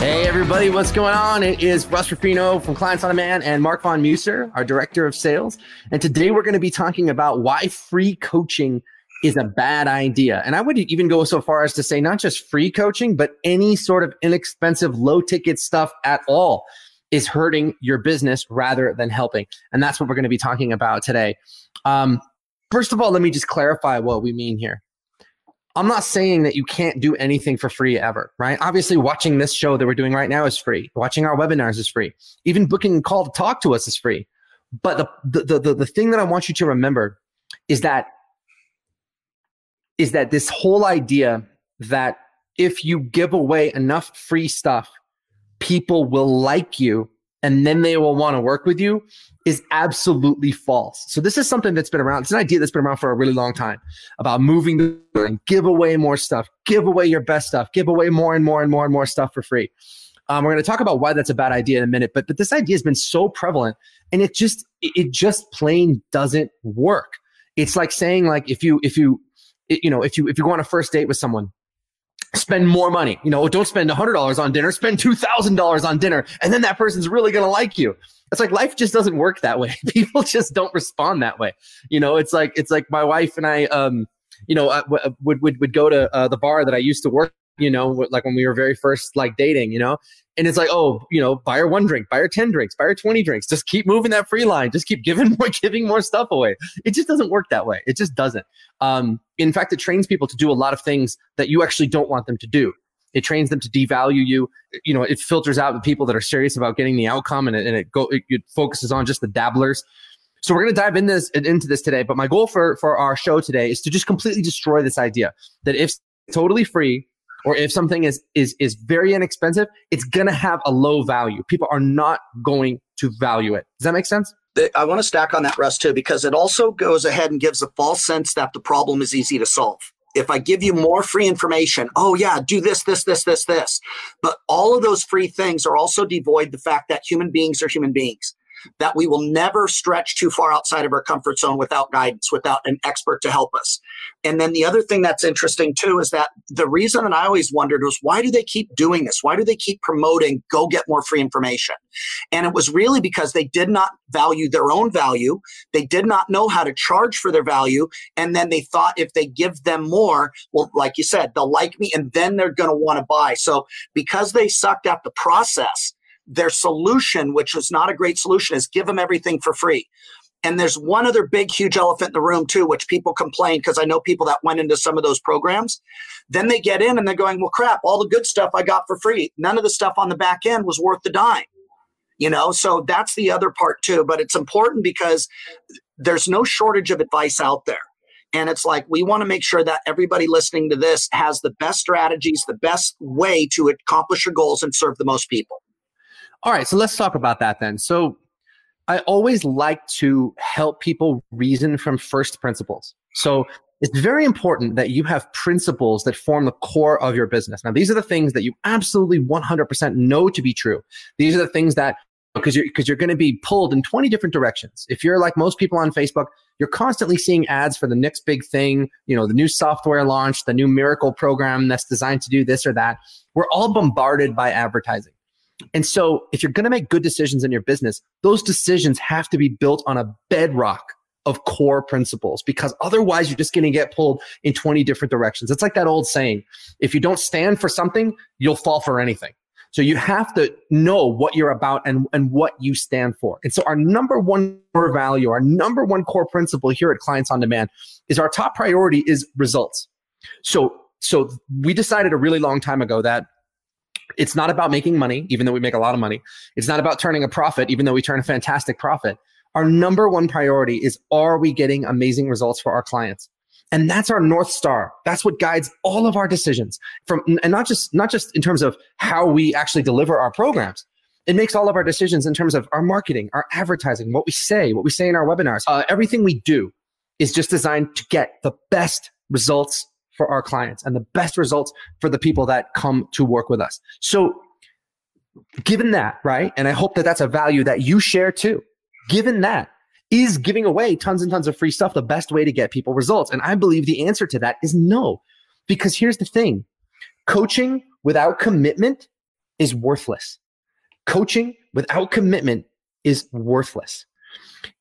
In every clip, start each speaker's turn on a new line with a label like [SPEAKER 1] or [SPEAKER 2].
[SPEAKER 1] Hey, everybody, what's going on? It is Russ Ruffino from Clients on Demand and Mark Von Musser, our Director of Sales. And today we're going to be talking about why free coaching is a bad idea. And I would even go so far as to say not just free coaching, but any sort of inexpensive, low ticket stuff at all is hurting your business rather than helping. And that's what we're going to be talking about today. Um, first of all, let me just clarify what we mean here. I'm not saying that you can't do anything for free ever, right? Obviously, watching this show that we're doing right now is free. Watching our webinars is free. Even booking a call to talk to us is free. But the, the, the, the thing that I want you to remember is that is that this whole idea that if you give away enough free stuff, people will like you and then they will want to work with you is absolutely false. So this is something that's been around. It's an idea that's been around for a really long time about moving the and give away more stuff, give away your best stuff, give away more and more and more and more stuff for free. Um, we're going to talk about why that's a bad idea in a minute, but but this idea has been so prevalent, and it just it just plain doesn't work. It's like saying like if you if you you know if you if you go on a first date with someone spend more money. You know, don't spend $100 on dinner, spend $2,000 on dinner, and then that person's really going to like you. It's like life just doesn't work that way. People just don't respond that way. You know, it's like it's like my wife and I um you know, I w- would would would go to uh, the bar that I used to work you know, like when we were very first like dating, you know, and it's like, oh, you know, buy her one drink, buy her 10 drinks, buy her 20 drinks. Just keep moving that free line. Just keep giving more, giving more stuff away. It just doesn't work that way. It just doesn't. Um, in fact, it trains people to do a lot of things that you actually don't want them to do. It trains them to devalue you. You know, it filters out the people that are serious about getting the outcome and it, and it go, it, it focuses on just the dabblers. So we're going to dive in this, into this today. But my goal for, for our show today is to just completely destroy this idea that if totally free, or if something is is is very inexpensive, it's gonna have a low value. People are not going to value it. Does that make sense?
[SPEAKER 2] I want to stack on that, Russ, too, because it also goes ahead and gives a false sense that the problem is easy to solve. If I give you more free information, oh yeah, do this, this, this, this, this. But all of those free things are also devoid the fact that human beings are human beings that we will never stretch too far outside of our comfort zone without guidance, without an expert to help us. And then the other thing that's interesting too is that the reason that I always wondered was why do they keep doing this? Why do they keep promoting go get more free information? And it was really because they did not value their own value. They did not know how to charge for their value. And then they thought if they give them more, well, like you said, they'll like me and then they're going to want to buy. So because they sucked at the process, their solution, which was not a great solution, is give them everything for free. And there's one other big, huge elephant in the room, too, which people complain because I know people that went into some of those programs. Then they get in and they're going, well, crap, all the good stuff I got for free. None of the stuff on the back end was worth the dime. You know, so that's the other part, too. But it's important because there's no shortage of advice out there. And it's like, we want to make sure that everybody listening to this has the best strategies, the best way to accomplish your goals and serve the most people.
[SPEAKER 1] All right, so let's talk about that then. So I always like to help people reason from first principles. So it's very important that you have principles that form the core of your business. Now, these are the things that you absolutely 100% know to be true. These are the things that because you're because you're going to be pulled in 20 different directions. If you're like most people on Facebook, you're constantly seeing ads for the next big thing, you know, the new software launch, the new miracle program that's designed to do this or that. We're all bombarded by advertising. And so, if you're going to make good decisions in your business, those decisions have to be built on a bedrock of core principles because otherwise you're just going to get pulled in 20 different directions. It's like that old saying if you don't stand for something, you'll fall for anything. So you have to know what you're about and, and what you stand for. And so our number one core value, our number one core principle here at Clients on Demand is our top priority is results. So, so we decided a really long time ago that it's not about making money, even though we make a lot of money. It's not about turning a profit, even though we turn a fantastic profit. Our number one priority is are we getting amazing results for our clients? And that's our North Star. That's what guides all of our decisions from, and not just, not just in terms of how we actually deliver our programs. It makes all of our decisions in terms of our marketing, our advertising, what we say, what we say in our webinars. Uh, everything we do is just designed to get the best results for our clients and the best results for the people that come to work with us. So given that, right? And I hope that that's a value that you share too. Given that, is giving away tons and tons of free stuff the best way to get people results? And I believe the answer to that is no. Because here's the thing coaching without commitment is worthless. Coaching without commitment is worthless.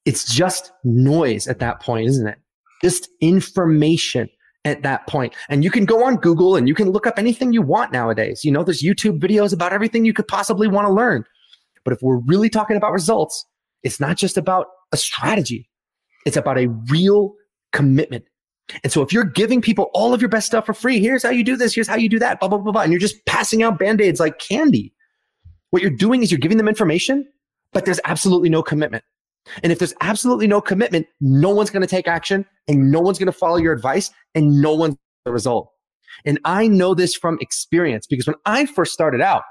[SPEAKER 1] It's just noise at that point, isn't it? Just information at that point. And you can go on Google and you can look up anything you want nowadays. You know, there's YouTube videos about everything you could possibly want to learn. But if we're really talking about results, it's not just about a strategy, it's about a real commitment. And so if you're giving people all of your best stuff for free, here's how you do this, here's how you do that, blah, blah, blah, blah, and you're just passing out band aids like candy, what you're doing is you're giving them information, but there's absolutely no commitment. And if there's absolutely no commitment, no one's going to take action and no one's going to follow your advice and no one's the result. And I know this from experience because when I first started out,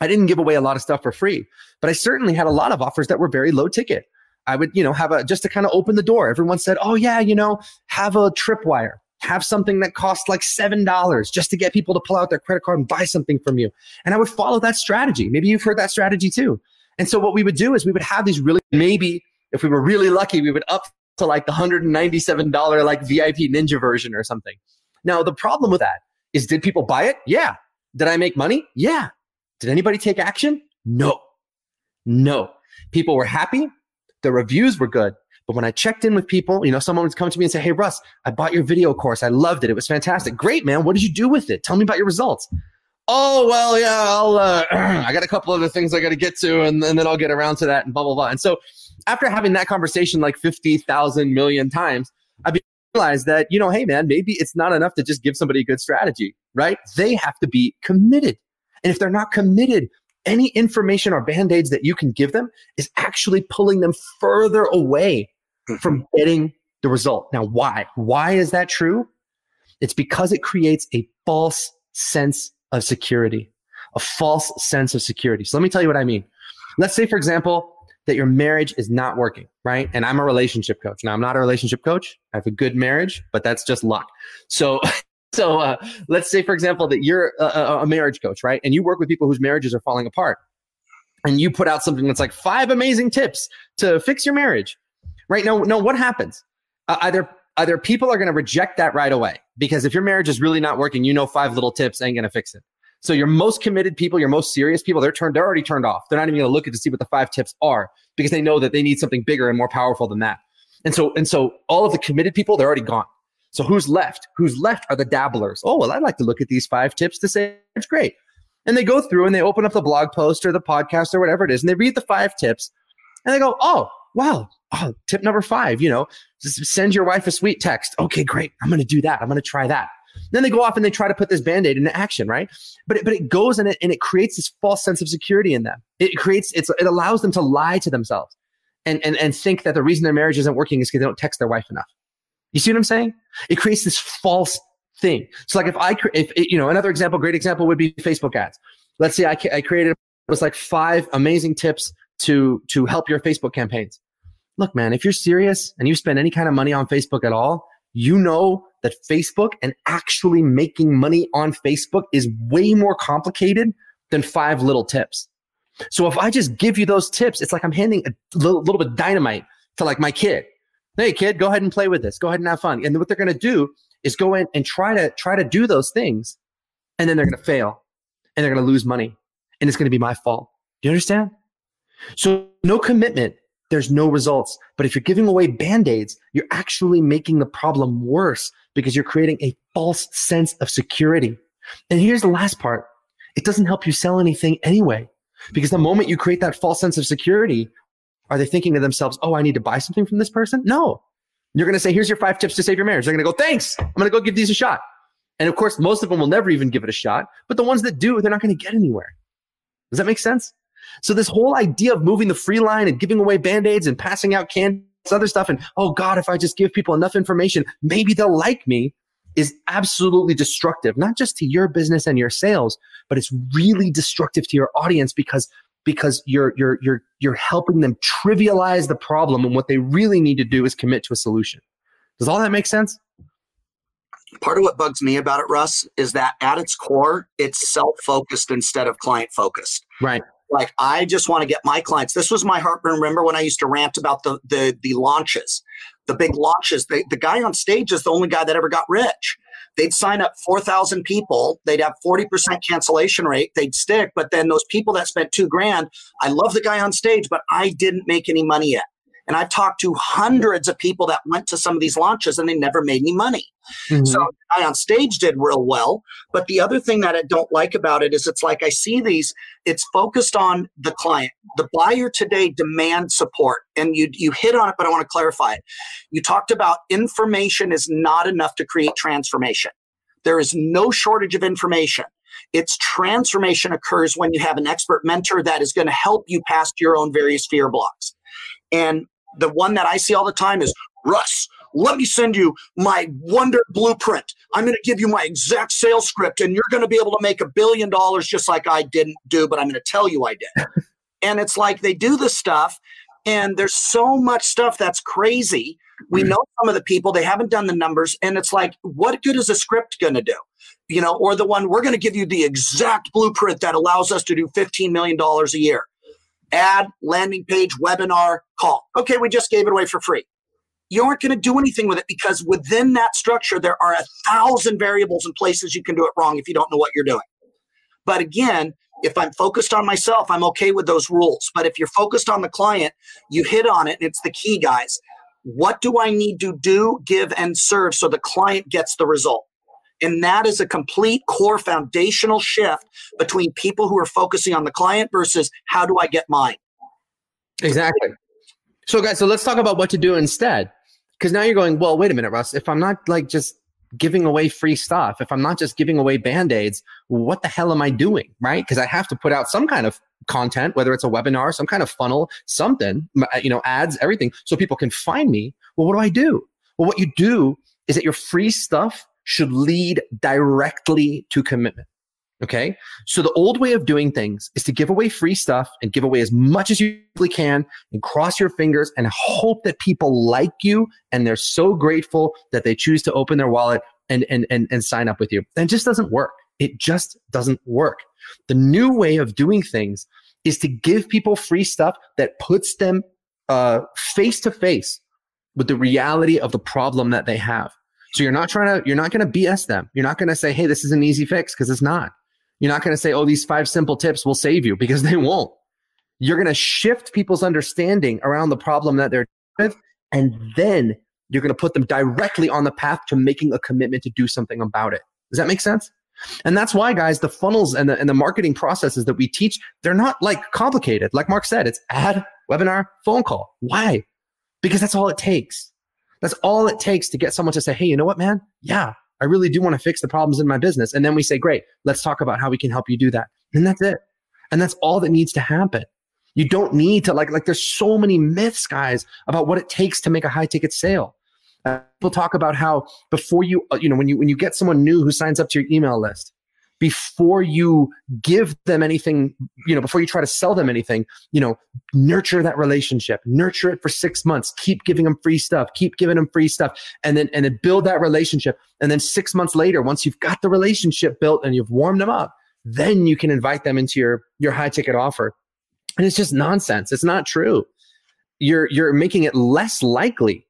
[SPEAKER 1] I didn't give away a lot of stuff for free, but I certainly had a lot of offers that were very low ticket. I would, you know, have a just to kind of open the door. Everyone said, "Oh yeah, you know, have a tripwire, have something that costs like seven dollars just to get people to pull out their credit card and buy something from you." And I would follow that strategy. Maybe you've heard that strategy too. And so what we would do is we would have these really, maybe if we were really lucky, we would up to like the $197 like VIP ninja version or something. Now, the problem with that is did people buy it? Yeah. Did I make money? Yeah. Did anybody take action? No. No. People were happy. The reviews were good. But when I checked in with people, you know, someone would come to me and say, Hey, Russ, I bought your video course. I loved it. It was fantastic. Great, man. What did you do with it? Tell me about your results oh well yeah i'll uh, i got a couple other things i got to get to and, and, then i'll get around to that and blah blah blah and so after having that conversation like 50,000 million times i realized that you know hey man maybe it's not enough to just give somebody a good strategy right? They have to be committed. And if they're not committed any information or band-aids that you can give them is actually pulling them further away mm-hmm. from getting the result. Now why? Why is that true? It's because it creates a false sense of security, a false sense of security. So let me tell you what I mean. Let's say, for example, that your marriage is not working, right? And I'm a relationship coach. Now, I'm not a relationship coach. I have a good marriage, but that's just luck. So, so uh, let's say, for example, that you're a, a marriage coach, right? And you work with people whose marriages are falling apart. And you put out something that's like five amazing tips to fix your marriage, right? Now, no, what happens? Uh, either either people are going to reject that right away because if your marriage is really not working, you know five little tips ain't going to fix it. So your most committed people, your most serious people, they're turned, they're already turned off. They're not even going to look at to see what the five tips are because they know that they need something bigger and more powerful than that. And so, and so all of the committed people, they're already gone. So who's left? Who's left are the dabblers. Oh, well, I'd like to look at these five tips to say it's great. And they go through and they open up the blog post or the podcast or whatever it is, and they read the five tips and they go, oh, wow, oh, tip number five, you know, send your wife a sweet text. Okay, great. I'm going to do that. I'm going to try that. Then they go off and they try to put this band-aid into action, right? But it, but it goes and it, and it creates this false sense of security in them. It creates, it's, it allows them to lie to themselves and, and, and think that the reason their marriage isn't working is because they don't text their wife enough. You see what I'm saying? It creates this false thing. So like if I, if, you know, another example, great example would be Facebook ads. Let's say I, I created, it was like five amazing tips to, to help your Facebook campaigns look, man, if you're serious and you spend any kind of money on Facebook at all, you know that Facebook and actually making money on Facebook is way more complicated than five little tips. So if I just give you those tips, it's like I'm handing a little, little bit of dynamite to like my kid. Hey kid, go ahead and play with this. Go ahead and have fun. And what they're going to do is go in and try to try to do those things and then they're going to fail and they're going to lose money and it's going to be my fault. Do you understand? So no commitment there's no results. But if you're giving away band aids, you're actually making the problem worse because you're creating a false sense of security. And here's the last part it doesn't help you sell anything anyway. Because the moment you create that false sense of security, are they thinking to themselves, oh, I need to buy something from this person? No. You're going to say, here's your five tips to save your marriage. They're going to go, thanks. I'm going to go give these a shot. And of course, most of them will never even give it a shot. But the ones that do, they're not going to get anywhere. Does that make sense? So this whole idea of moving the free line and giving away band-aids and passing out candy this other stuff. And oh God, if I just give people enough information, maybe they'll like me is absolutely destructive, not just to your business and your sales, but it's really destructive to your audience because because you're you're you're you're helping them trivialize the problem and what they really need to do is commit to a solution. Does all that make sense?
[SPEAKER 2] Part of what bugs me about it, Russ, is that at its core, it's self-focused instead of client-focused.
[SPEAKER 1] Right.
[SPEAKER 2] Like I just want to get my clients. This was my heartburn. Remember when I used to rant about the the the launches, the big launches. The, the guy on stage is the only guy that ever got rich they'd sign up 4,000 people. They'd have 40% cancellation rate. They'd stick. But then those people that spent two grand, I love the guy on stage, but I didn't make any money yet. And I've talked to hundreds of people that went to some of these launches and they never made any money. Mm-hmm. So I on stage did real well. But the other thing that I don't like about it is it's like I see these, it's focused on the client. The buyer today demands support. And you you hit on it, but I want to clarify it. You talked about information is not enough to create transformation. There is no shortage of information. Its transformation occurs when you have an expert mentor that is going to help you past your own various fear blocks. And the one that I see all the time is Russ, let me send you my wonder blueprint. I'm going to give you my exact sales script and you're going to be able to make a billion dollars just like I didn't do, but I'm going to tell you I did. and it's like they do this stuff and there's so much stuff that's crazy. We mm. know some of the people, they haven't done the numbers. And it's like, what good is a script going to do? You know, or the one, we're going to give you the exact blueprint that allows us to do $15 million a year ad, landing page, webinar, call. Okay, we just gave it away for free. You aren't going to do anything with it because within that structure, there are a thousand variables and places you can do it wrong if you don't know what you're doing. But again, if I'm focused on myself, I'm okay with those rules. But if you're focused on the client, you hit on it, and it's the key, guys. What do I need to do, give, and serve so the client gets the result? And that is a complete core foundational shift between people who are focusing on the client versus how do I get mine?
[SPEAKER 1] Exactly. So, guys, so let's talk about what to do instead. Because now you're going, well, wait a minute, Russ. If I'm not like just giving away free stuff, if I'm not just giving away band aids, what the hell am I doing? Right? Because I have to put out some kind of content, whether it's a webinar, some kind of funnel, something, uh, you know, ads, everything, so people can find me. Well, what do I do? Well, what you do is that your free stuff should lead directly to commitment. Okay. So the old way of doing things is to give away free stuff and give away as much as you can and cross your fingers and hope that people like you and they're so grateful that they choose to open their wallet and, and, and, and sign up with you. And it just doesn't work. It just doesn't work. The new way of doing things is to give people free stuff that puts them uh, face to face with the reality of the problem that they have. So you're not trying to, you're not going to BS them. You're not going to say, hey, this is an easy fix because it's not. You're not going to say, oh, these five simple tips will save you because they won't. You're going to shift people's understanding around the problem that they're with, and then you're going to put them directly on the path to making a commitment to do something about it. Does that make sense? And that's why, guys, the funnels and the, and the marketing processes that we teach, they're not like complicated. Like Mark said, it's ad, webinar, phone call. Why? Because that's all it takes. That's all it takes to get someone to say, hey, you know what, man? Yeah, I really do want to fix the problems in my business. And then we say, great, let's talk about how we can help you do that. And that's it. And that's all that needs to happen. You don't need to like, like there's so many myths, guys, about what it takes to make a high ticket sale. Uh, people talk about how before you, uh, you know, when you, when you get someone new who signs up to your email list, before you give them anything, you know, before you try to sell them anything, you know, nurture that relationship, nurture it for six months, keep giving them free stuff, keep giving them free stuff, and then, and then build that relationship. And then six months later, once you've got the relationship built and you've warmed them up, then you can invite them into your, your high ticket offer. And it's just nonsense. It's not true. You're, you're making it less likely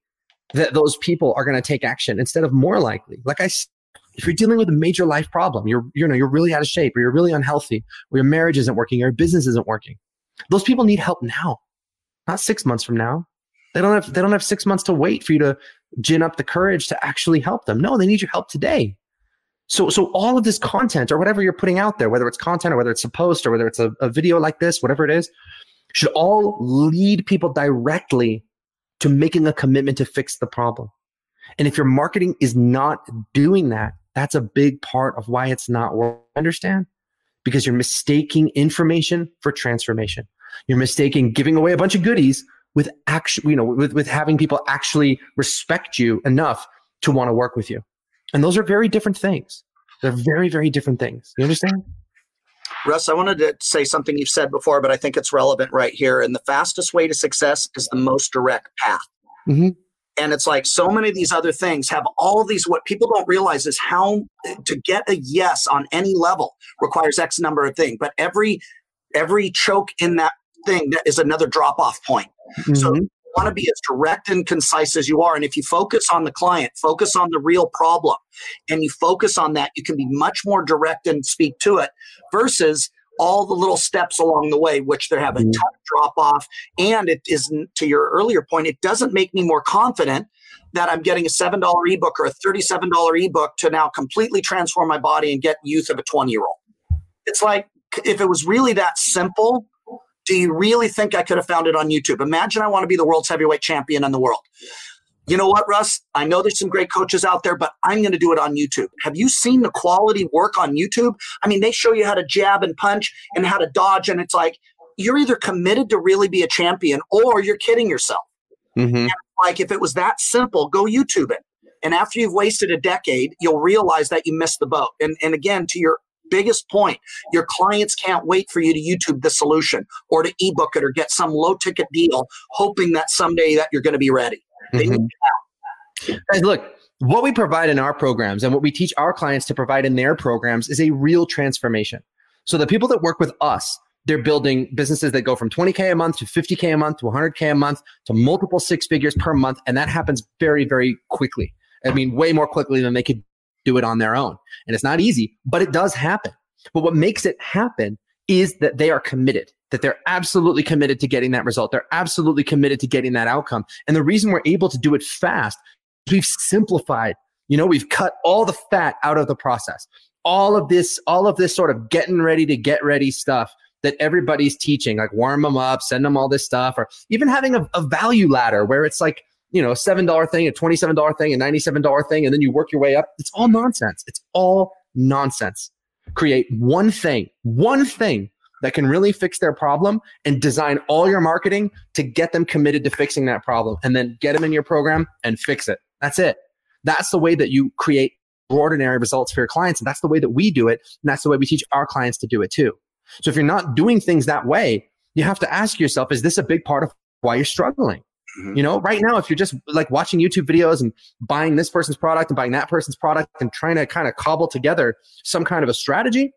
[SPEAKER 1] that those people are going to take action instead of more likely. Like I if you're dealing with a major life problem, you're you know you're really out of shape, or you're really unhealthy, or your marriage isn't working, or your business isn't working, those people need help now, not six months from now. They don't have they don't have six months to wait for you to gin up the courage to actually help them. No, they need your help today. So so all of this content or whatever you're putting out there, whether it's content or whether it's a post or whether it's a, a video like this, whatever it is, should all lead people directly to making a commitment to fix the problem. And if your marketing is not doing that, that's a big part of why it's not working. Understand? Because you're mistaking information for transformation. You're mistaking giving away a bunch of goodies with actually, you know, with, with having people actually respect you enough to want to work with you. And those are very different things. They're very, very different things. You understand?
[SPEAKER 2] Russ, I wanted to say something you've said before, but I think it's relevant right here. And the fastest way to success is the most direct path. Mm-hmm. And it's like so many of these other things have all these. What people don't realize is how to get a yes on any level requires X number of things. But every every choke in that thing is another drop off point. Mm-hmm. So want to be as direct and concise as you are. And if you focus on the client, focus on the real problem, and you focus on that, you can be much more direct and speak to it versus all the little steps along the way, which they have a mm. tough drop off. And it isn't, to your earlier point, it doesn't make me more confident that I'm getting a $7 ebook or a $37 ebook to now completely transform my body and get youth of a 20 year old. It's like, if it was really that simple, do you really think I could have found it on YouTube? Imagine I want to be the world's heavyweight champion in the world. You know what, Russ? I know there's some great coaches out there, but I'm going to do it on YouTube. Have you seen the quality work on YouTube? I mean, they show you how to jab and punch and how to dodge, and it's like you're either committed to really be a champion or you're kidding yourself. Mm-hmm. Like if it was that simple, go YouTube it. And after you've wasted a decade, you'll realize that you missed the boat. And and again, to your biggest point. Your clients can't wait for you to YouTube the solution or to ebook it or get some low ticket deal, hoping that someday that you're going to be ready. Mm-hmm.
[SPEAKER 1] Guys, look, what we provide in our programs and what we teach our clients to provide in their programs is a real transformation. So the people that work with us, they're building businesses that go from 20K a month to 50K a month to 100K a month to multiple six figures per month. And that happens very, very quickly. I mean, way more quickly than they could do it on their own. And it's not easy, but it does happen. But what makes it happen is that they are committed, that they're absolutely committed to getting that result. They're absolutely committed to getting that outcome. And the reason we're able to do it fast, we've simplified, you know, we've cut all the fat out of the process. All of this, all of this sort of getting ready to get ready stuff that everybody's teaching, like warm them up, send them all this stuff, or even having a, a value ladder where it's like, you know, a $7 thing, a $27 thing, a $97 thing, and then you work your way up. It's all nonsense. It's all nonsense. Create one thing, one thing that can really fix their problem and design all your marketing to get them committed to fixing that problem and then get them in your program and fix it. That's it. That's the way that you create ordinary results for your clients. And that's the way that we do it. And that's the way we teach our clients to do it too. So if you're not doing things that way, you have to ask yourself, is this a big part of why you're struggling? Mm-hmm. You know, right now, if you're just like watching YouTube videos and buying this person's product and buying that person's product and trying to kind of cobble together some kind of a strategy,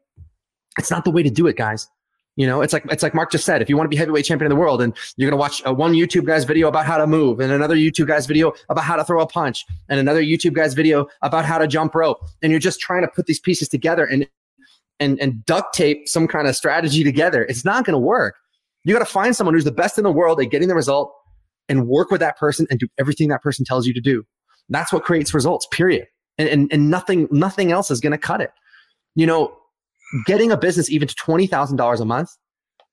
[SPEAKER 1] it's not the way to do it, guys. You know, it's like it's like Mark just said. If you want to be heavyweight champion of the world, and you're going to watch a one YouTube guy's video about how to move, and another YouTube guy's video about how to throw a punch, and another YouTube guy's video about how to jump rope, and you're just trying to put these pieces together and and and duct tape some kind of strategy together, it's not going to work. You got to find someone who's the best in the world at getting the result and work with that person and do everything that person tells you to do. That's what creates results, period. And, and, and nothing, nothing else is going to cut it. You know, getting a business even to $20,000 a month,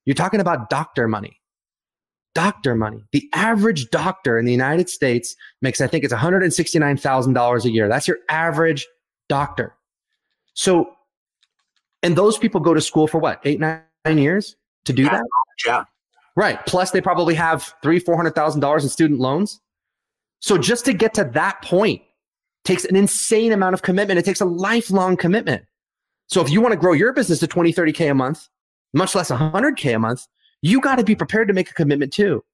[SPEAKER 1] you're talking about doctor money. Doctor money. The average doctor in the United States makes, I think it's $169,000 a year. That's your average doctor. So, and those people go to school for what, eight, nine years to do that?
[SPEAKER 2] Yeah.
[SPEAKER 1] Right. Plus, they probably have three, four hundred thousand dollars in student loans. So just to get to that point takes an insane amount of commitment. It takes a lifelong commitment. So if you want to grow your business to 20, 30K a month, much less 100K a month, you got to be prepared to make a commitment too.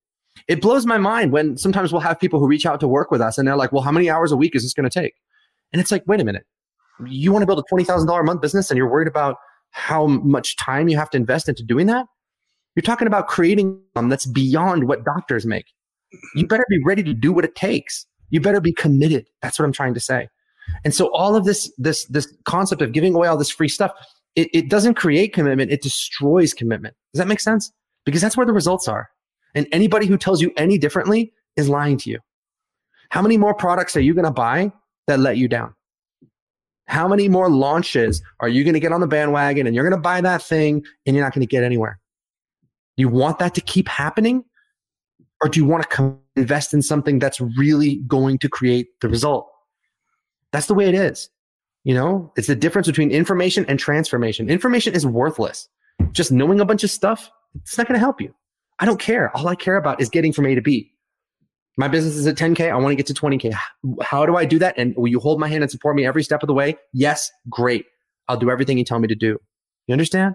[SPEAKER 1] It blows my mind when sometimes we'll have people who reach out to work with us and they're like, well, how many hours a week is this going to take? And it's like, wait a minute. You want to build a $20,000 a month business and you're worried about how much time you have to invest into doing that? You're talking about creating one that's beyond what doctors make. You better be ready to do what it takes. You better be committed. That's what I'm trying to say. And so all of this, this, this concept of giving away all this free stuff, it, it doesn't create commitment. It destroys commitment. Does that make sense? Because that's where the results are. And anybody who tells you any differently is lying to you. How many more products are you going to buy that let you down? How many more launches are you going to get on the bandwagon and you're going to buy that thing and you're not going to get anywhere? Do you want that to keep happening? Or do you want to invest in something that's really going to create the result? That's the way it is. You know, it's the difference between information and transformation. Information is worthless. Just knowing a bunch of stuff, it's not going to help you. I don't care. All I care about is getting from A to B. My business is at 10K. I want to get to 20K. How do I do that? And will you hold my hand and support me every step of the way? Yes, great. I'll do everything you tell me to do. You understand?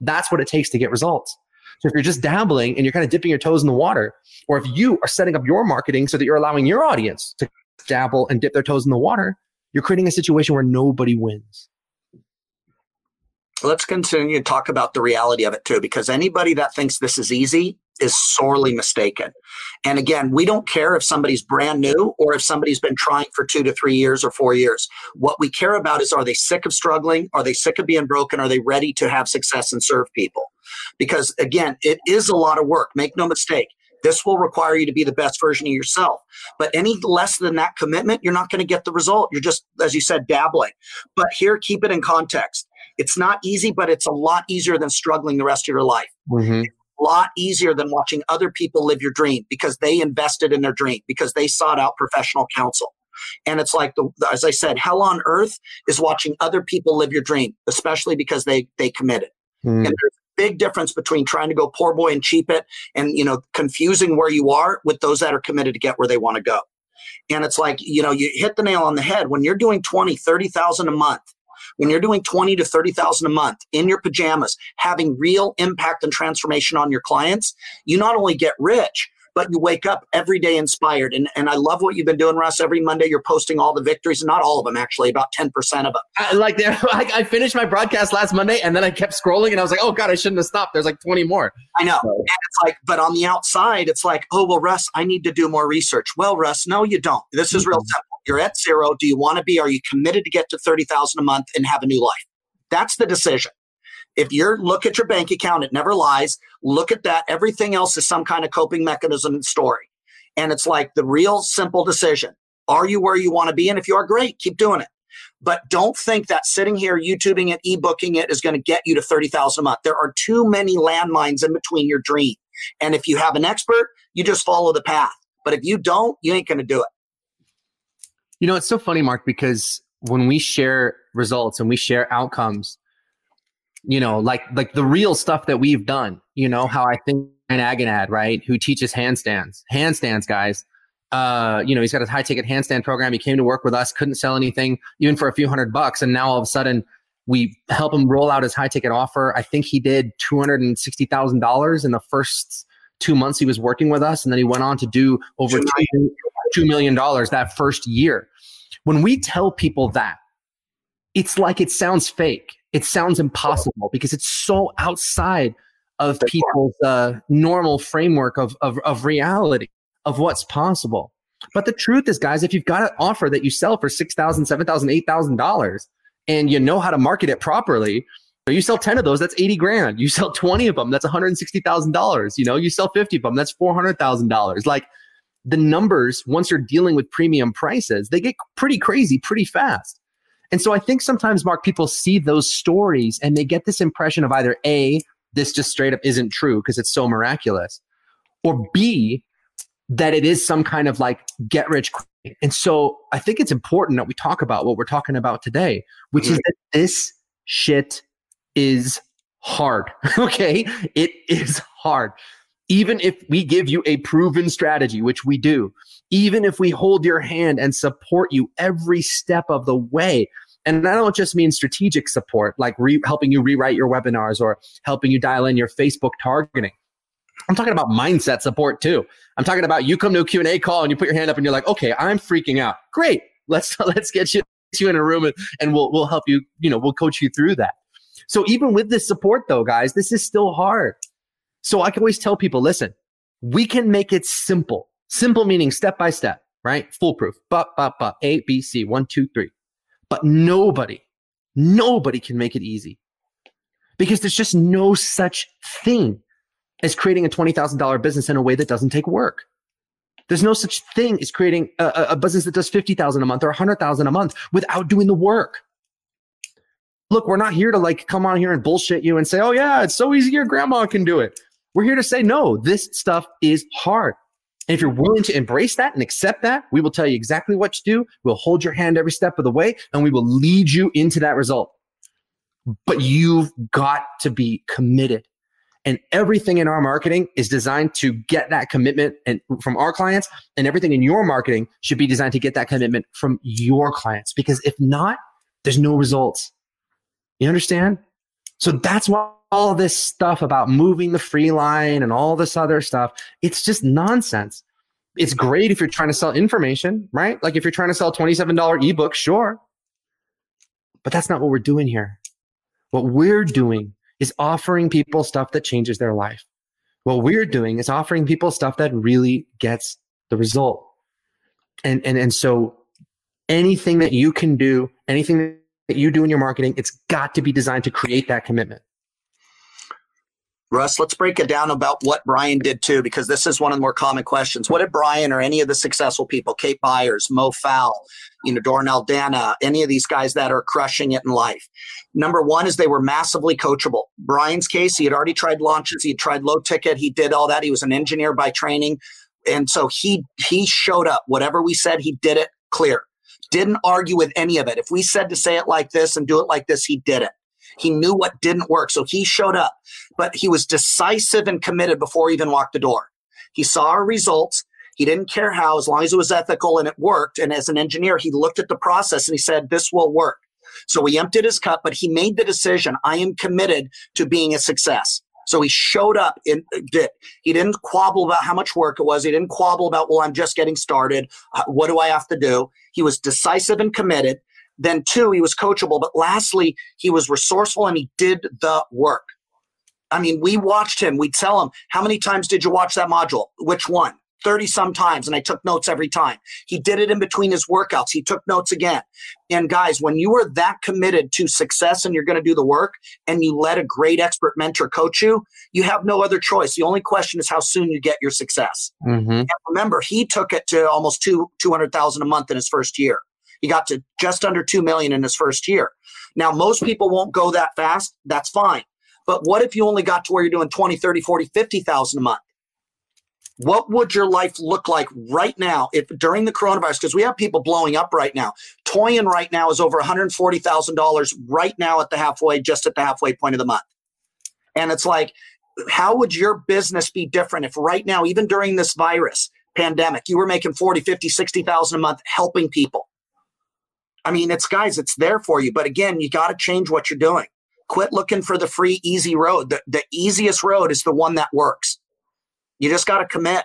[SPEAKER 1] That's what it takes to get results. So if you're just dabbling and you're kind of dipping your toes in the water, or if you are setting up your marketing so that you're allowing your audience to dabble and dip their toes in the water, you're creating a situation where nobody wins
[SPEAKER 2] let's continue to talk about the reality of it too, because anybody that thinks this is easy is sorely mistaken. And again, we don't care if somebody's brand new or if somebody's been trying for two to three years or four years. What we care about is are they sick of struggling? Are they sick of being broken? Are they ready to have success and serve people? Because again, it is a lot of work. Make no mistake. This will require you to be the best version of yourself. But any less than that commitment, you're not going to get the result. You're just, as you said, dabbling. But here, keep it in context. It's not easy, but it's a lot easier than struggling the rest of your life. Mm-hmm. A lot easier than watching other people live your dream because they invested in their dream, because they sought out professional counsel. And it's like, the, as I said, hell on earth is watching other people live your dream, especially because they they committed. Mm. And there's big difference between trying to go poor boy and cheap it, and you know, confusing where you are with those that are committed to get where they want to go. And it's like, you know, you hit the nail on the head when you're doing 20, 30,000 a month when you're doing 20 to 30,000 a month in your pajamas, having real impact and transformation on your clients, you not only get rich, but you wake up every day inspired. And, and I love what you've been doing, Russ. Every Monday, you're posting all the victories, and not all of them, actually, about 10% of them.
[SPEAKER 1] I, like, I, I finished my broadcast last Monday and then I kept scrolling and I was like, oh God, I shouldn't have stopped. There's like 20 more.
[SPEAKER 2] I know. So. And it's like, but on the outside, it's like, oh, well, Russ, I need to do more research. Well, Russ, no, you don't. This is real mm-hmm. simple. You're at zero. Do you want to be? Are you committed to get to 30,000 a month and have a new life? That's the decision. If you're look at your bank account, it never lies. Look at that. Everything else is some kind of coping mechanism and story. And it's like the real simple decision. Are you where you want to be? And if you are great, keep doing it. But don't think that sitting here, YouTubing it, ebooking it is going to get you to 30,000 a month. There are too many landmines in between your dream. And if you have an expert, you just follow the path. But if you don't, you ain't going to do it.
[SPEAKER 1] You know, it's so funny, Mark, because when we share results and we share outcomes, you know, like like the real stuff that we've done, you know, how I think an Agonad, right, who teaches handstands, handstands, guys. Uh, you know, he's got a high ticket handstand program. He came to work with us, couldn't sell anything, even for a few hundred bucks, and now all of a sudden we help him roll out his high ticket offer. I think he did two hundred and sixty thousand dollars in the first two months he was working with us, and then he went on to do over $2 million that first year. When we tell people that, it's like it sounds fake. It sounds impossible because it's so outside of people's uh, normal framework of, of, of reality, of what's possible. But the truth is, guys, if you've got an offer that you sell for $6,000, $7,000, $8,000 and you know how to market it properly, you sell 10 of those, that's 80 grand. You sell 20 of them, that's $160,000. You know, you sell 50 of them, that's $400,000. Like the numbers, once you're dealing with premium prices, they get pretty crazy pretty fast. And so I think sometimes, Mark, people see those stories and they get this impression of either A, this just straight up isn't true because it's so miraculous, or B, that it is some kind of like get rich quick. And so I think it's important that we talk about what we're talking about today, which mm-hmm. is that this shit is hard. okay. It is hard even if we give you a proven strategy, which we do, even if we hold your hand and support you every step of the way, and I don't just mean strategic support, like re- helping you rewrite your webinars or helping you dial in your Facebook targeting. I'm talking about mindset support too. I'm talking about you come to a Q&A call and you put your hand up and you're like, okay, I'm freaking out. Great. Let's, let's get you, you in a room and, and we'll, we'll help you, you know, we'll coach you through that. So even with this support though, guys, this is still hard. So I can always tell people, listen, we can make it simple. Simple meaning step by step, right? Foolproof. But, but, but, A, B, C, one, two, three. But nobody, nobody can make it easy because there's just no such thing as creating a $20,000 business in a way that doesn't take work. There's no such thing as creating a, a business that does 50,000 a month or 100,000 a month without doing the work look, we're not here to like come on here and bullshit you and say, oh, yeah, it's so easy. Your grandma can do it. We're here to say, no, this stuff is hard. And if you're willing to embrace that and accept that, we will tell you exactly what to do. We'll hold your hand every step of the way and we will lead you into that result. But you've got to be committed. And everything in our marketing is designed to get that commitment and from our clients and everything in your marketing should be designed to get that commitment from your clients because if not, there's no results. You understand? So that's why all this stuff about moving the free line and all this other stuff, it's just nonsense. It's great if you're trying to sell information, right? Like if you're trying to sell $27 ebooks, sure. But that's not what we're doing here. What we're doing is offering people stuff that changes their life. What we're doing is offering people stuff that really gets the result. And and and so anything that you can do, anything that you do in your marketing, it's got to be designed to create that commitment.
[SPEAKER 2] Russ, let's break it down about what Brian did too, because this is one of the more common questions. What did Brian or any of the successful people, Kate Byers, Mo Fowl, you know, Doran Dana, any of these guys that are crushing it in life? Number one is they were massively coachable. Brian's case, he had already tried launches, he tried low ticket, he did all that. He was an engineer by training. And so he he showed up. Whatever we said, he did it clear. Didn't argue with any of it. If we said to say it like this and do it like this, he did it. He knew what didn't work. So he showed up, but he was decisive and committed before he even walked the door. He saw our results. He didn't care how, as long as it was ethical and it worked. And as an engineer, he looked at the process and he said, this will work. So he emptied his cup, but he made the decision. I am committed to being a success. So he showed up and did. He didn't quabble about how much work it was. He didn't quabble about, well, I'm just getting started. Uh, what do I have to do? He was decisive and committed. Then, two, he was coachable. But lastly, he was resourceful and he did the work. I mean, we watched him. We'd tell him, How many times did you watch that module? Which one? 30 some times. And I took notes every time. He did it in between his workouts. He took notes again. And guys, when you are that committed to success and you're going to do the work and you let a great expert mentor coach you, you have no other choice. The only question is how soon you get your success. Mm-hmm. And remember, he took it to almost two, 200,000 a month in his first year. He got to just under 2 million in his first year. Now, most people won't go that fast. That's fine. But what if you only got to where you're doing 20, 30, 40, 50,000 a month? What would your life look like right now if during the coronavirus? Because we have people blowing up right now. Toyin right now is over $140,000 right now at the halfway, just at the halfway point of the month. And it's like, how would your business be different if right now, even during this virus pandemic, you were making 40, 50, 60,000 a month helping people? I mean, it's guys, it's there for you. But again, you got to change what you're doing. Quit looking for the free, easy road. The, the easiest road is the one that works. You just got to commit.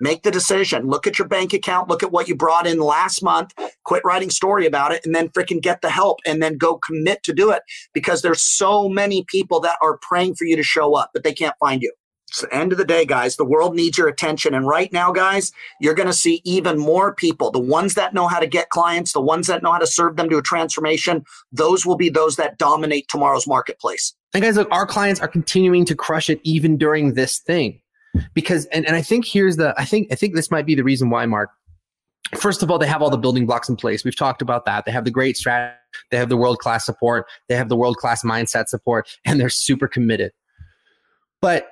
[SPEAKER 2] Make the decision. Look at your bank account. Look at what you brought in last month. Quit writing story about it and then freaking get the help and then go commit to do it because there's so many people that are praying for you to show up, but they can't find you. It's the end of the day, guys. The world needs your attention. And right now, guys, you're going to see even more people. The ones that know how to get clients, the ones that know how to serve them to a transformation, those will be those that dominate tomorrow's marketplace.
[SPEAKER 1] And guys, look, our clients are continuing to crush it even during this thing. Because and, and I think here's the I think I think this might be the reason why, Mark. First of all, they have all the building blocks in place. We've talked about that. They have the great strategy, they have the world class support, they have the world class mindset support, and they're super committed. But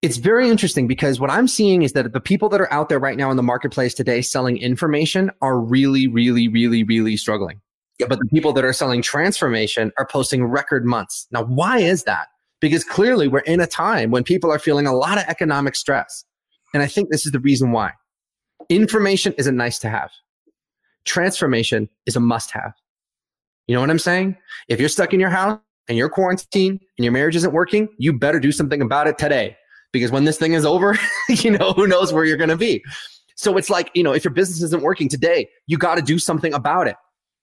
[SPEAKER 1] it's very interesting because what I'm seeing is that the people that are out there right now in the marketplace today selling information are really, really, really, really struggling. But the people that are selling transformation are posting record months. Now, why is that? Because clearly we're in a time when people are feeling a lot of economic stress. And I think this is the reason why. Information is a nice to have. Transformation is a must have. You know what I'm saying? If you're stuck in your house and you're quarantined and your marriage isn't working, you better do something about it today because when this thing is over, you know, who knows where you're going to be. So it's like, you know, if your business isn't working today, you got to do something about it.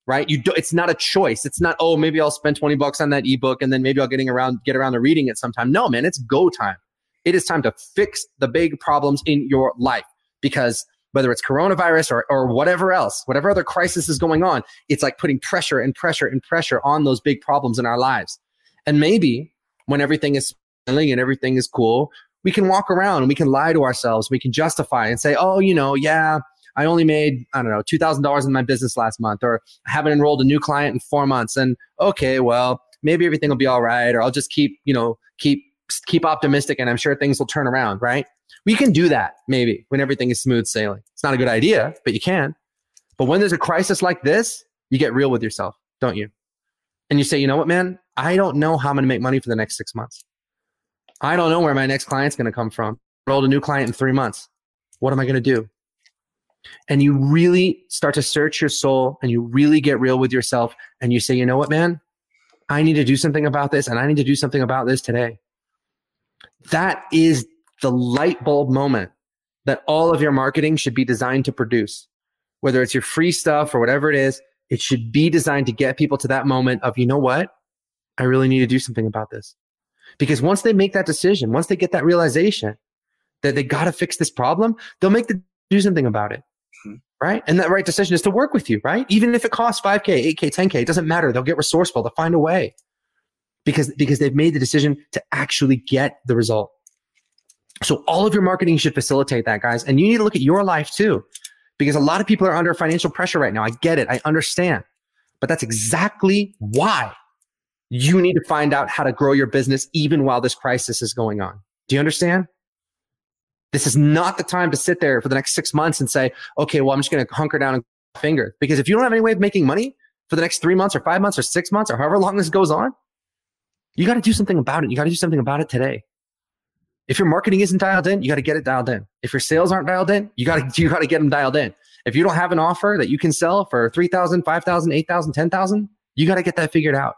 [SPEAKER 1] Right. You do, it's not a choice. It's not, oh, maybe I'll spend 20 bucks on that ebook and then maybe I'll getting around, get around to reading it sometime. No, man, it's go time. It is time to fix the big problems in your life because whether it's coronavirus or, or whatever else, whatever other crisis is going on, it's like putting pressure and pressure and pressure on those big problems in our lives. And maybe when everything is smiling and everything is cool, we can walk around and we can lie to ourselves. We can justify and say, oh, you know, yeah, I only made, I don't know, $2,000 in my business last month, or I haven't enrolled a new client in four months. And okay, well, maybe everything will be all right. Or I'll just keep, you know, keep, keep optimistic and I'm sure things will turn around, right? We can do that maybe when everything is smooth sailing. It's not a good idea, but you can. But when there's a crisis like this, you get real with yourself, don't you? And you say, you know what, man, I don't know how I'm going to make money for the next six months. I don't know where my next client's going to come from. Rolled a new client in three months. What am I going to do? And you really start to search your soul and you really get real with yourself and you say, you know what, man? I need to do something about this and I need to do something about this today. That is the light bulb moment that all of your marketing should be designed to produce. Whether it's your free stuff or whatever it is, it should be designed to get people to that moment of, you know what? I really need to do something about this. Because once they make that decision, once they get that realization that they got to fix this problem, they'll make the do something about it. Right. And that right decision is to work with you, right? Even if it costs 5K, 8K, 10K, it doesn't matter. They'll get resourceful. They'll find a way because, because they've made the decision to actually get the result. So all of your marketing should facilitate that, guys. And you need to look at your life too, because a lot of people are under financial pressure right now. I get it. I understand. But that's exactly why you need to find out how to grow your business even while this crisis is going on. Do you understand? This is not the time to sit there for the next six months and say, okay, well, I'm just going to hunker down and finger. Because if you don't have any way of making money for the next three months or five months or six months or however long this goes on, you got to do something about it. You got to do something about it today. If your marketing isn't dialed in, you got to get it dialed in. If your sales aren't dialed in, you got to you got to get them dialed in. If you don't have an offer that you can sell for 3,000, 5,000, 8,000, 10,000, you got to get that figured out.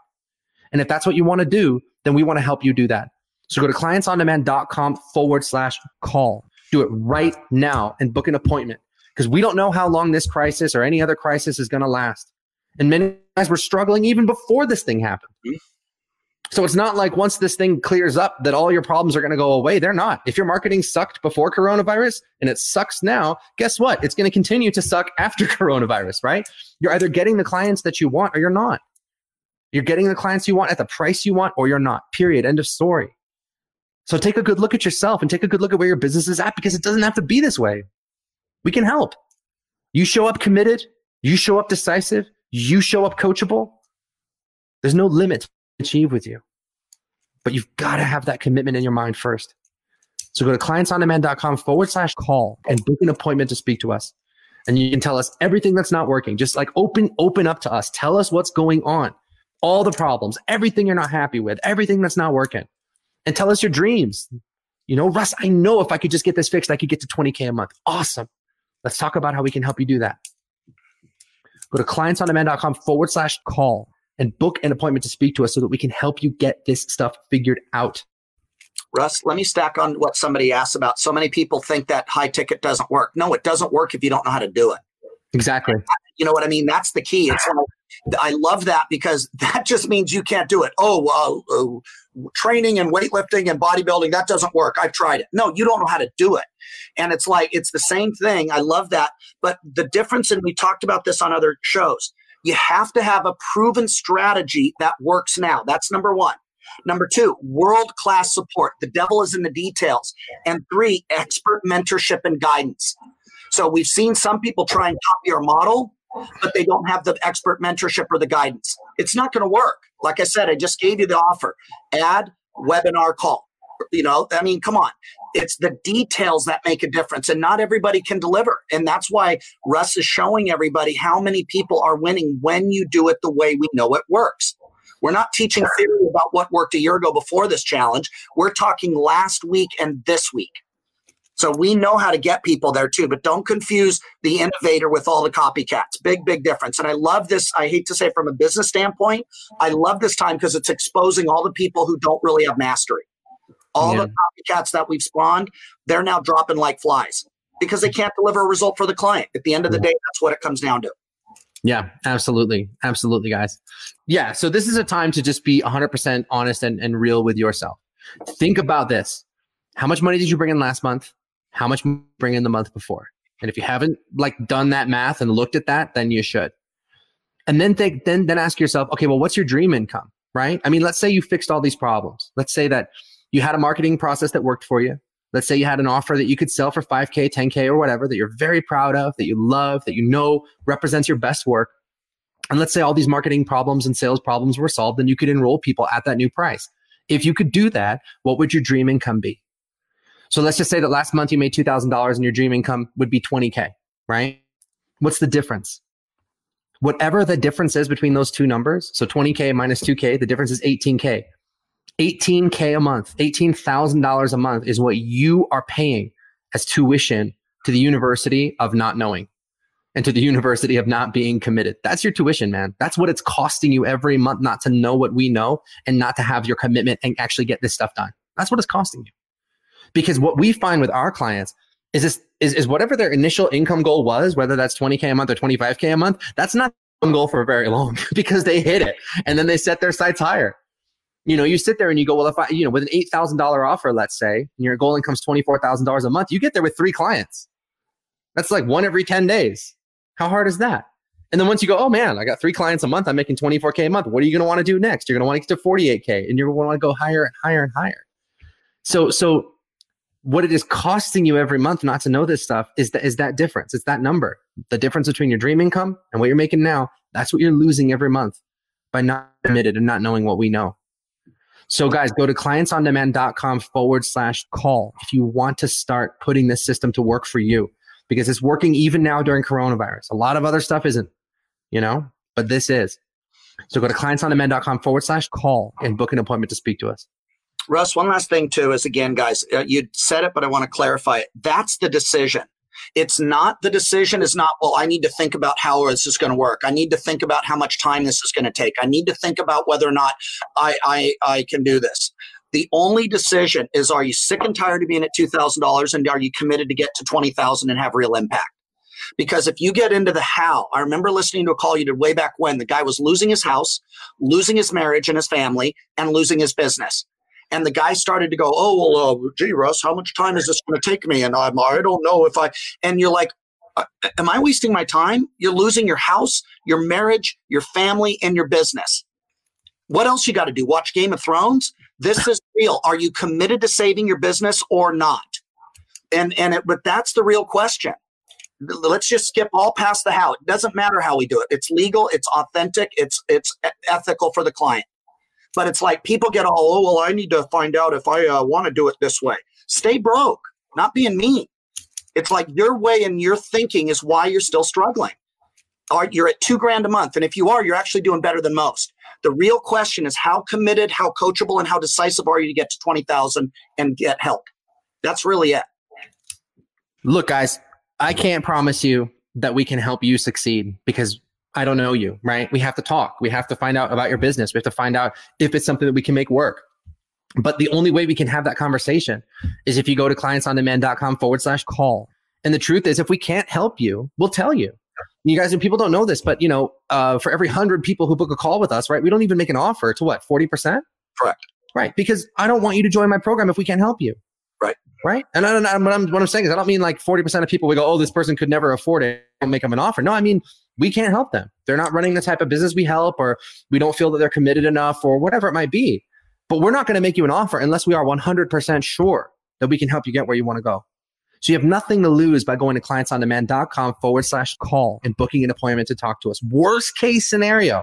[SPEAKER 1] And if that's what you want to do, then we want to help you do that. So go to clientsondemand.com forward slash call. Do it right now and book an appointment because we don't know how long this crisis or any other crisis is going to last. And many guys were struggling even before this thing happened. Mm-hmm. So it's not like once this thing clears up that all your problems are going to go away. They're not. If your marketing sucked before coronavirus and it sucks now, guess what? It's going to continue to suck after coronavirus, right? You're either getting the clients that you want or you're not. You're getting the clients you want at the price you want or you're not. Period. End of story. So take a good look at yourself and take a good look at where your business is at because it doesn't have to be this way. We can help. You show up committed, you show up decisive, you show up coachable. There's no limit to achieve with you. But you've got to have that commitment in your mind first. So go to clientsondemand.com forward slash call and book an appointment to speak to us. And you can tell us everything that's not working. Just like open, open up to us. Tell us what's going on, all the problems, everything you're not happy with, everything that's not working. And tell us your dreams. You know, Russ, I know if I could just get this fixed, I could get to 20K a month. Awesome. Let's talk about how we can help you do that. Go to clientsondemand.com forward slash call and book an appointment to speak to us so that we can help you get this stuff figured out.
[SPEAKER 2] Russ, let me stack on what somebody asked about. So many people think that high ticket doesn't work. No, it doesn't work if you don't know how to do it.
[SPEAKER 1] Exactly.
[SPEAKER 2] You know what I mean? That's the key. It's like, I love that because that just means you can't do it. Oh, well, uh, training and weightlifting and bodybuilding, that doesn't work. I've tried it. No, you don't know how to do it. And it's like, it's the same thing. I love that. But the difference, and we talked about this on other shows, you have to have a proven strategy that works now. That's number one. Number two, world class support. The devil is in the details. And three, expert mentorship and guidance. So we've seen some people try and copy our model, but they don't have the expert mentorship or the guidance. It's not going to work. Like I said, I just gave you the offer ad webinar call. You know, I mean, come on. It's the details that make a difference, and not everybody can deliver. And that's why Russ is showing everybody how many people are winning when you do it the way we know it works. We're not teaching theory about what worked a year ago before this challenge. We're talking last week and this week. So we know how to get people there too, but don't confuse the innovator with all the copycats. Big, big difference. And I love this. I hate to say from a business standpoint, I love this time because it's exposing all the people who don't really have mastery. All yeah. the copycats that we've spawned, they're now dropping like flies because they can't deliver a result for the client. At the end of the day, that's what it comes down to.
[SPEAKER 1] Yeah, absolutely. Absolutely, guys. Yeah. So this is a time to just be 100% honest and, and real with yourself. Think about this. How much money did you bring in last month? How much bring in the month before? And if you haven't like done that math and looked at that, then you should. And then think, then, then ask yourself, okay, well, what's your dream income? Right? I mean, let's say you fixed all these problems. Let's say that you had a marketing process that worked for you. Let's say you had an offer that you could sell for 5K, 10K, or whatever that you're very proud of, that you love, that you know represents your best work. And let's say all these marketing problems and sales problems were solved, then you could enroll people at that new price. If you could do that, what would your dream income be? So let's just say that last month you made $2,000 and your dream income would be 20K, right? What's the difference? Whatever the difference is between those two numbers, so 20K minus 2K, the difference is 18K. 18K a month, $18,000 a month is what you are paying as tuition to the university of not knowing and to the university of not being committed. That's your tuition, man. That's what it's costing you every month not to know what we know and not to have your commitment and actually get this stuff done. That's what it's costing you. Because what we find with our clients is this is, is whatever their initial income goal was, whether that's 20K a month or 25K a month, that's not goal for very long because they hit it and then they set their sights higher you know, you sit there and you go, well, if I, you know, with an eight thousand dollar offer, let's say, and your goal income's twenty four thousand dollars a month, you get there with three clients. That's like one every ten days. How hard is that? And then once you go, oh man, I got three clients a month, I'm making twenty four k a month. What are you going to want to do next? You're going to want to get to forty eight k, and you're going to want to go higher and higher and higher. So, so what it is costing you every month not to know this stuff is that is that difference. It's that number, the difference between your dream income and what you're making now. That's what you're losing every month by not committed and not knowing what we know. So, guys, go to clientsondemand.com forward slash call if you want to start putting this system to work for you because it's working even now during coronavirus. A lot of other stuff isn't, you know, but this is. So, go to clientsondemand.com forward slash call and book an appointment to speak to us.
[SPEAKER 2] Russ, one last thing, too, is again, guys, uh, you said it, but I want to clarify it. That's the decision. It's not the decision is not, well, I need to think about how this is going to work. I need to think about how much time this is going to take. I need to think about whether or not I, I, I can do this. The only decision is are you sick and tired of being at $2,000 and are you committed to get to 20,000 and have real impact? Because if you get into the how, I remember listening to a call you did way back when the guy was losing his house, losing his marriage and his family, and losing his business. And the guy started to go, oh, well, uh, gee, Russ, how much time is this going to take me? And I'm, I don't know if I, and you're like, uh, am I wasting my time? You're losing your house, your marriage, your family, and your business. What else you got to do? Watch Game of Thrones? This is real. Are you committed to saving your business or not? And and it, but that's the real question. Let's just skip all past the how. It doesn't matter how we do it. It's legal. It's authentic. It's it's ethical for the client. But it's like people get all, oh, well, I need to find out if I uh, want to do it this way. Stay broke, not being mean. It's like your way and your thinking is why you're still struggling. Or you're at two grand a month. And if you are, you're actually doing better than most. The real question is how committed, how coachable, and how decisive are you to get to 20,000 and get help? That's really it.
[SPEAKER 1] Look, guys, I can't promise you that we can help you succeed because I don't know you, right? We have to talk. We have to find out about your business. We have to find out if it's something that we can make work. But the only way we can have that conversation is if you go to clientsondemand.com forward slash call. And the truth is, if we can't help you, we'll tell you. You guys and people don't know this, but you know, uh, for every hundred people who book a call with us, right? We don't even make an offer to what, 40%?
[SPEAKER 2] Correct.
[SPEAKER 1] Right. Because I don't want you to join my program if we can't help you.
[SPEAKER 2] Right.
[SPEAKER 1] Right. And I, I, what, I'm, what I'm saying is, I don't mean like 40% of people we go, oh, this person could never afford it. I'll make them an offer. No, I mean, we can't help them. They're not running the type of business we help, or we don't feel that they're committed enough, or whatever it might be. But we're not going to make you an offer unless we are 100% sure that we can help you get where you want to go. So you have nothing to lose by going to clientsondemand.com forward slash call and booking an appointment to talk to us. Worst case scenario,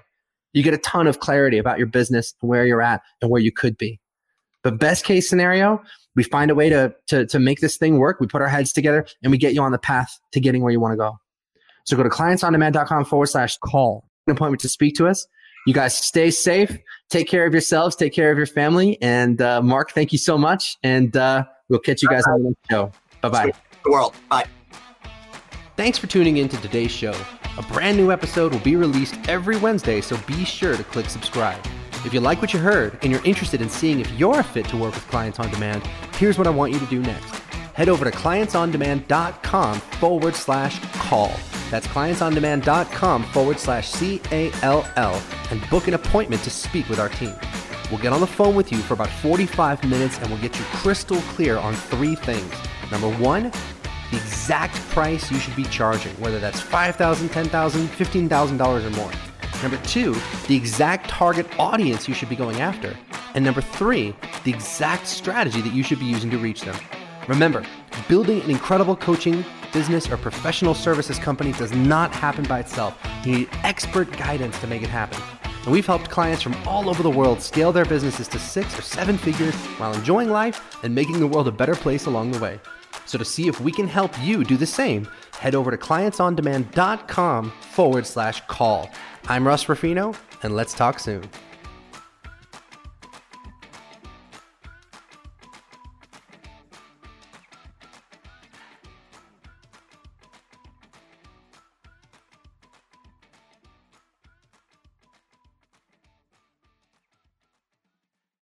[SPEAKER 1] you get a ton of clarity about your business and where you're at and where you could be. But best case scenario, we find a way to, to, to make this thing work. We put our heads together and we get you on the path to getting where you want to go. So go to clientsondemand.com forward slash call an appointment to speak to us. You guys stay safe, take care of yourselves, take care of your family. And uh, Mark, thank you so much. And uh, we'll catch you guys on the next show. Bye bye.
[SPEAKER 2] The world. Bye.
[SPEAKER 1] Thanks for tuning in to today's show. A brand new episode will be released every Wednesday, so be sure to click subscribe. If you like what you heard and you're interested in seeing if you're a fit to work with clients on demand, here's what I want you to do next. Head over to clientsondemand.com forward slash call that's clientsondemand.com forward slash C A L L and book an appointment to speak with our team. We'll get on the phone with you for about 45 minutes and we'll get you crystal clear on three things. Number one, the exact price you should be charging, whether that's $5,000, $10,000, $15,000 or more. Number two, the exact target audience you should be going after. And number three, the exact strategy that you should be using to reach them. Remember, building an incredible coaching business, or professional services company does not happen by itself. You need expert guidance to make it happen. And we've helped clients from all over the world scale their businesses to six or seven figures while enjoying life and making the world a better place along the way. So to see if we can help you do the same, head over to clientsondemand.com forward slash call. I'm Russ Ruffino, and let's talk soon.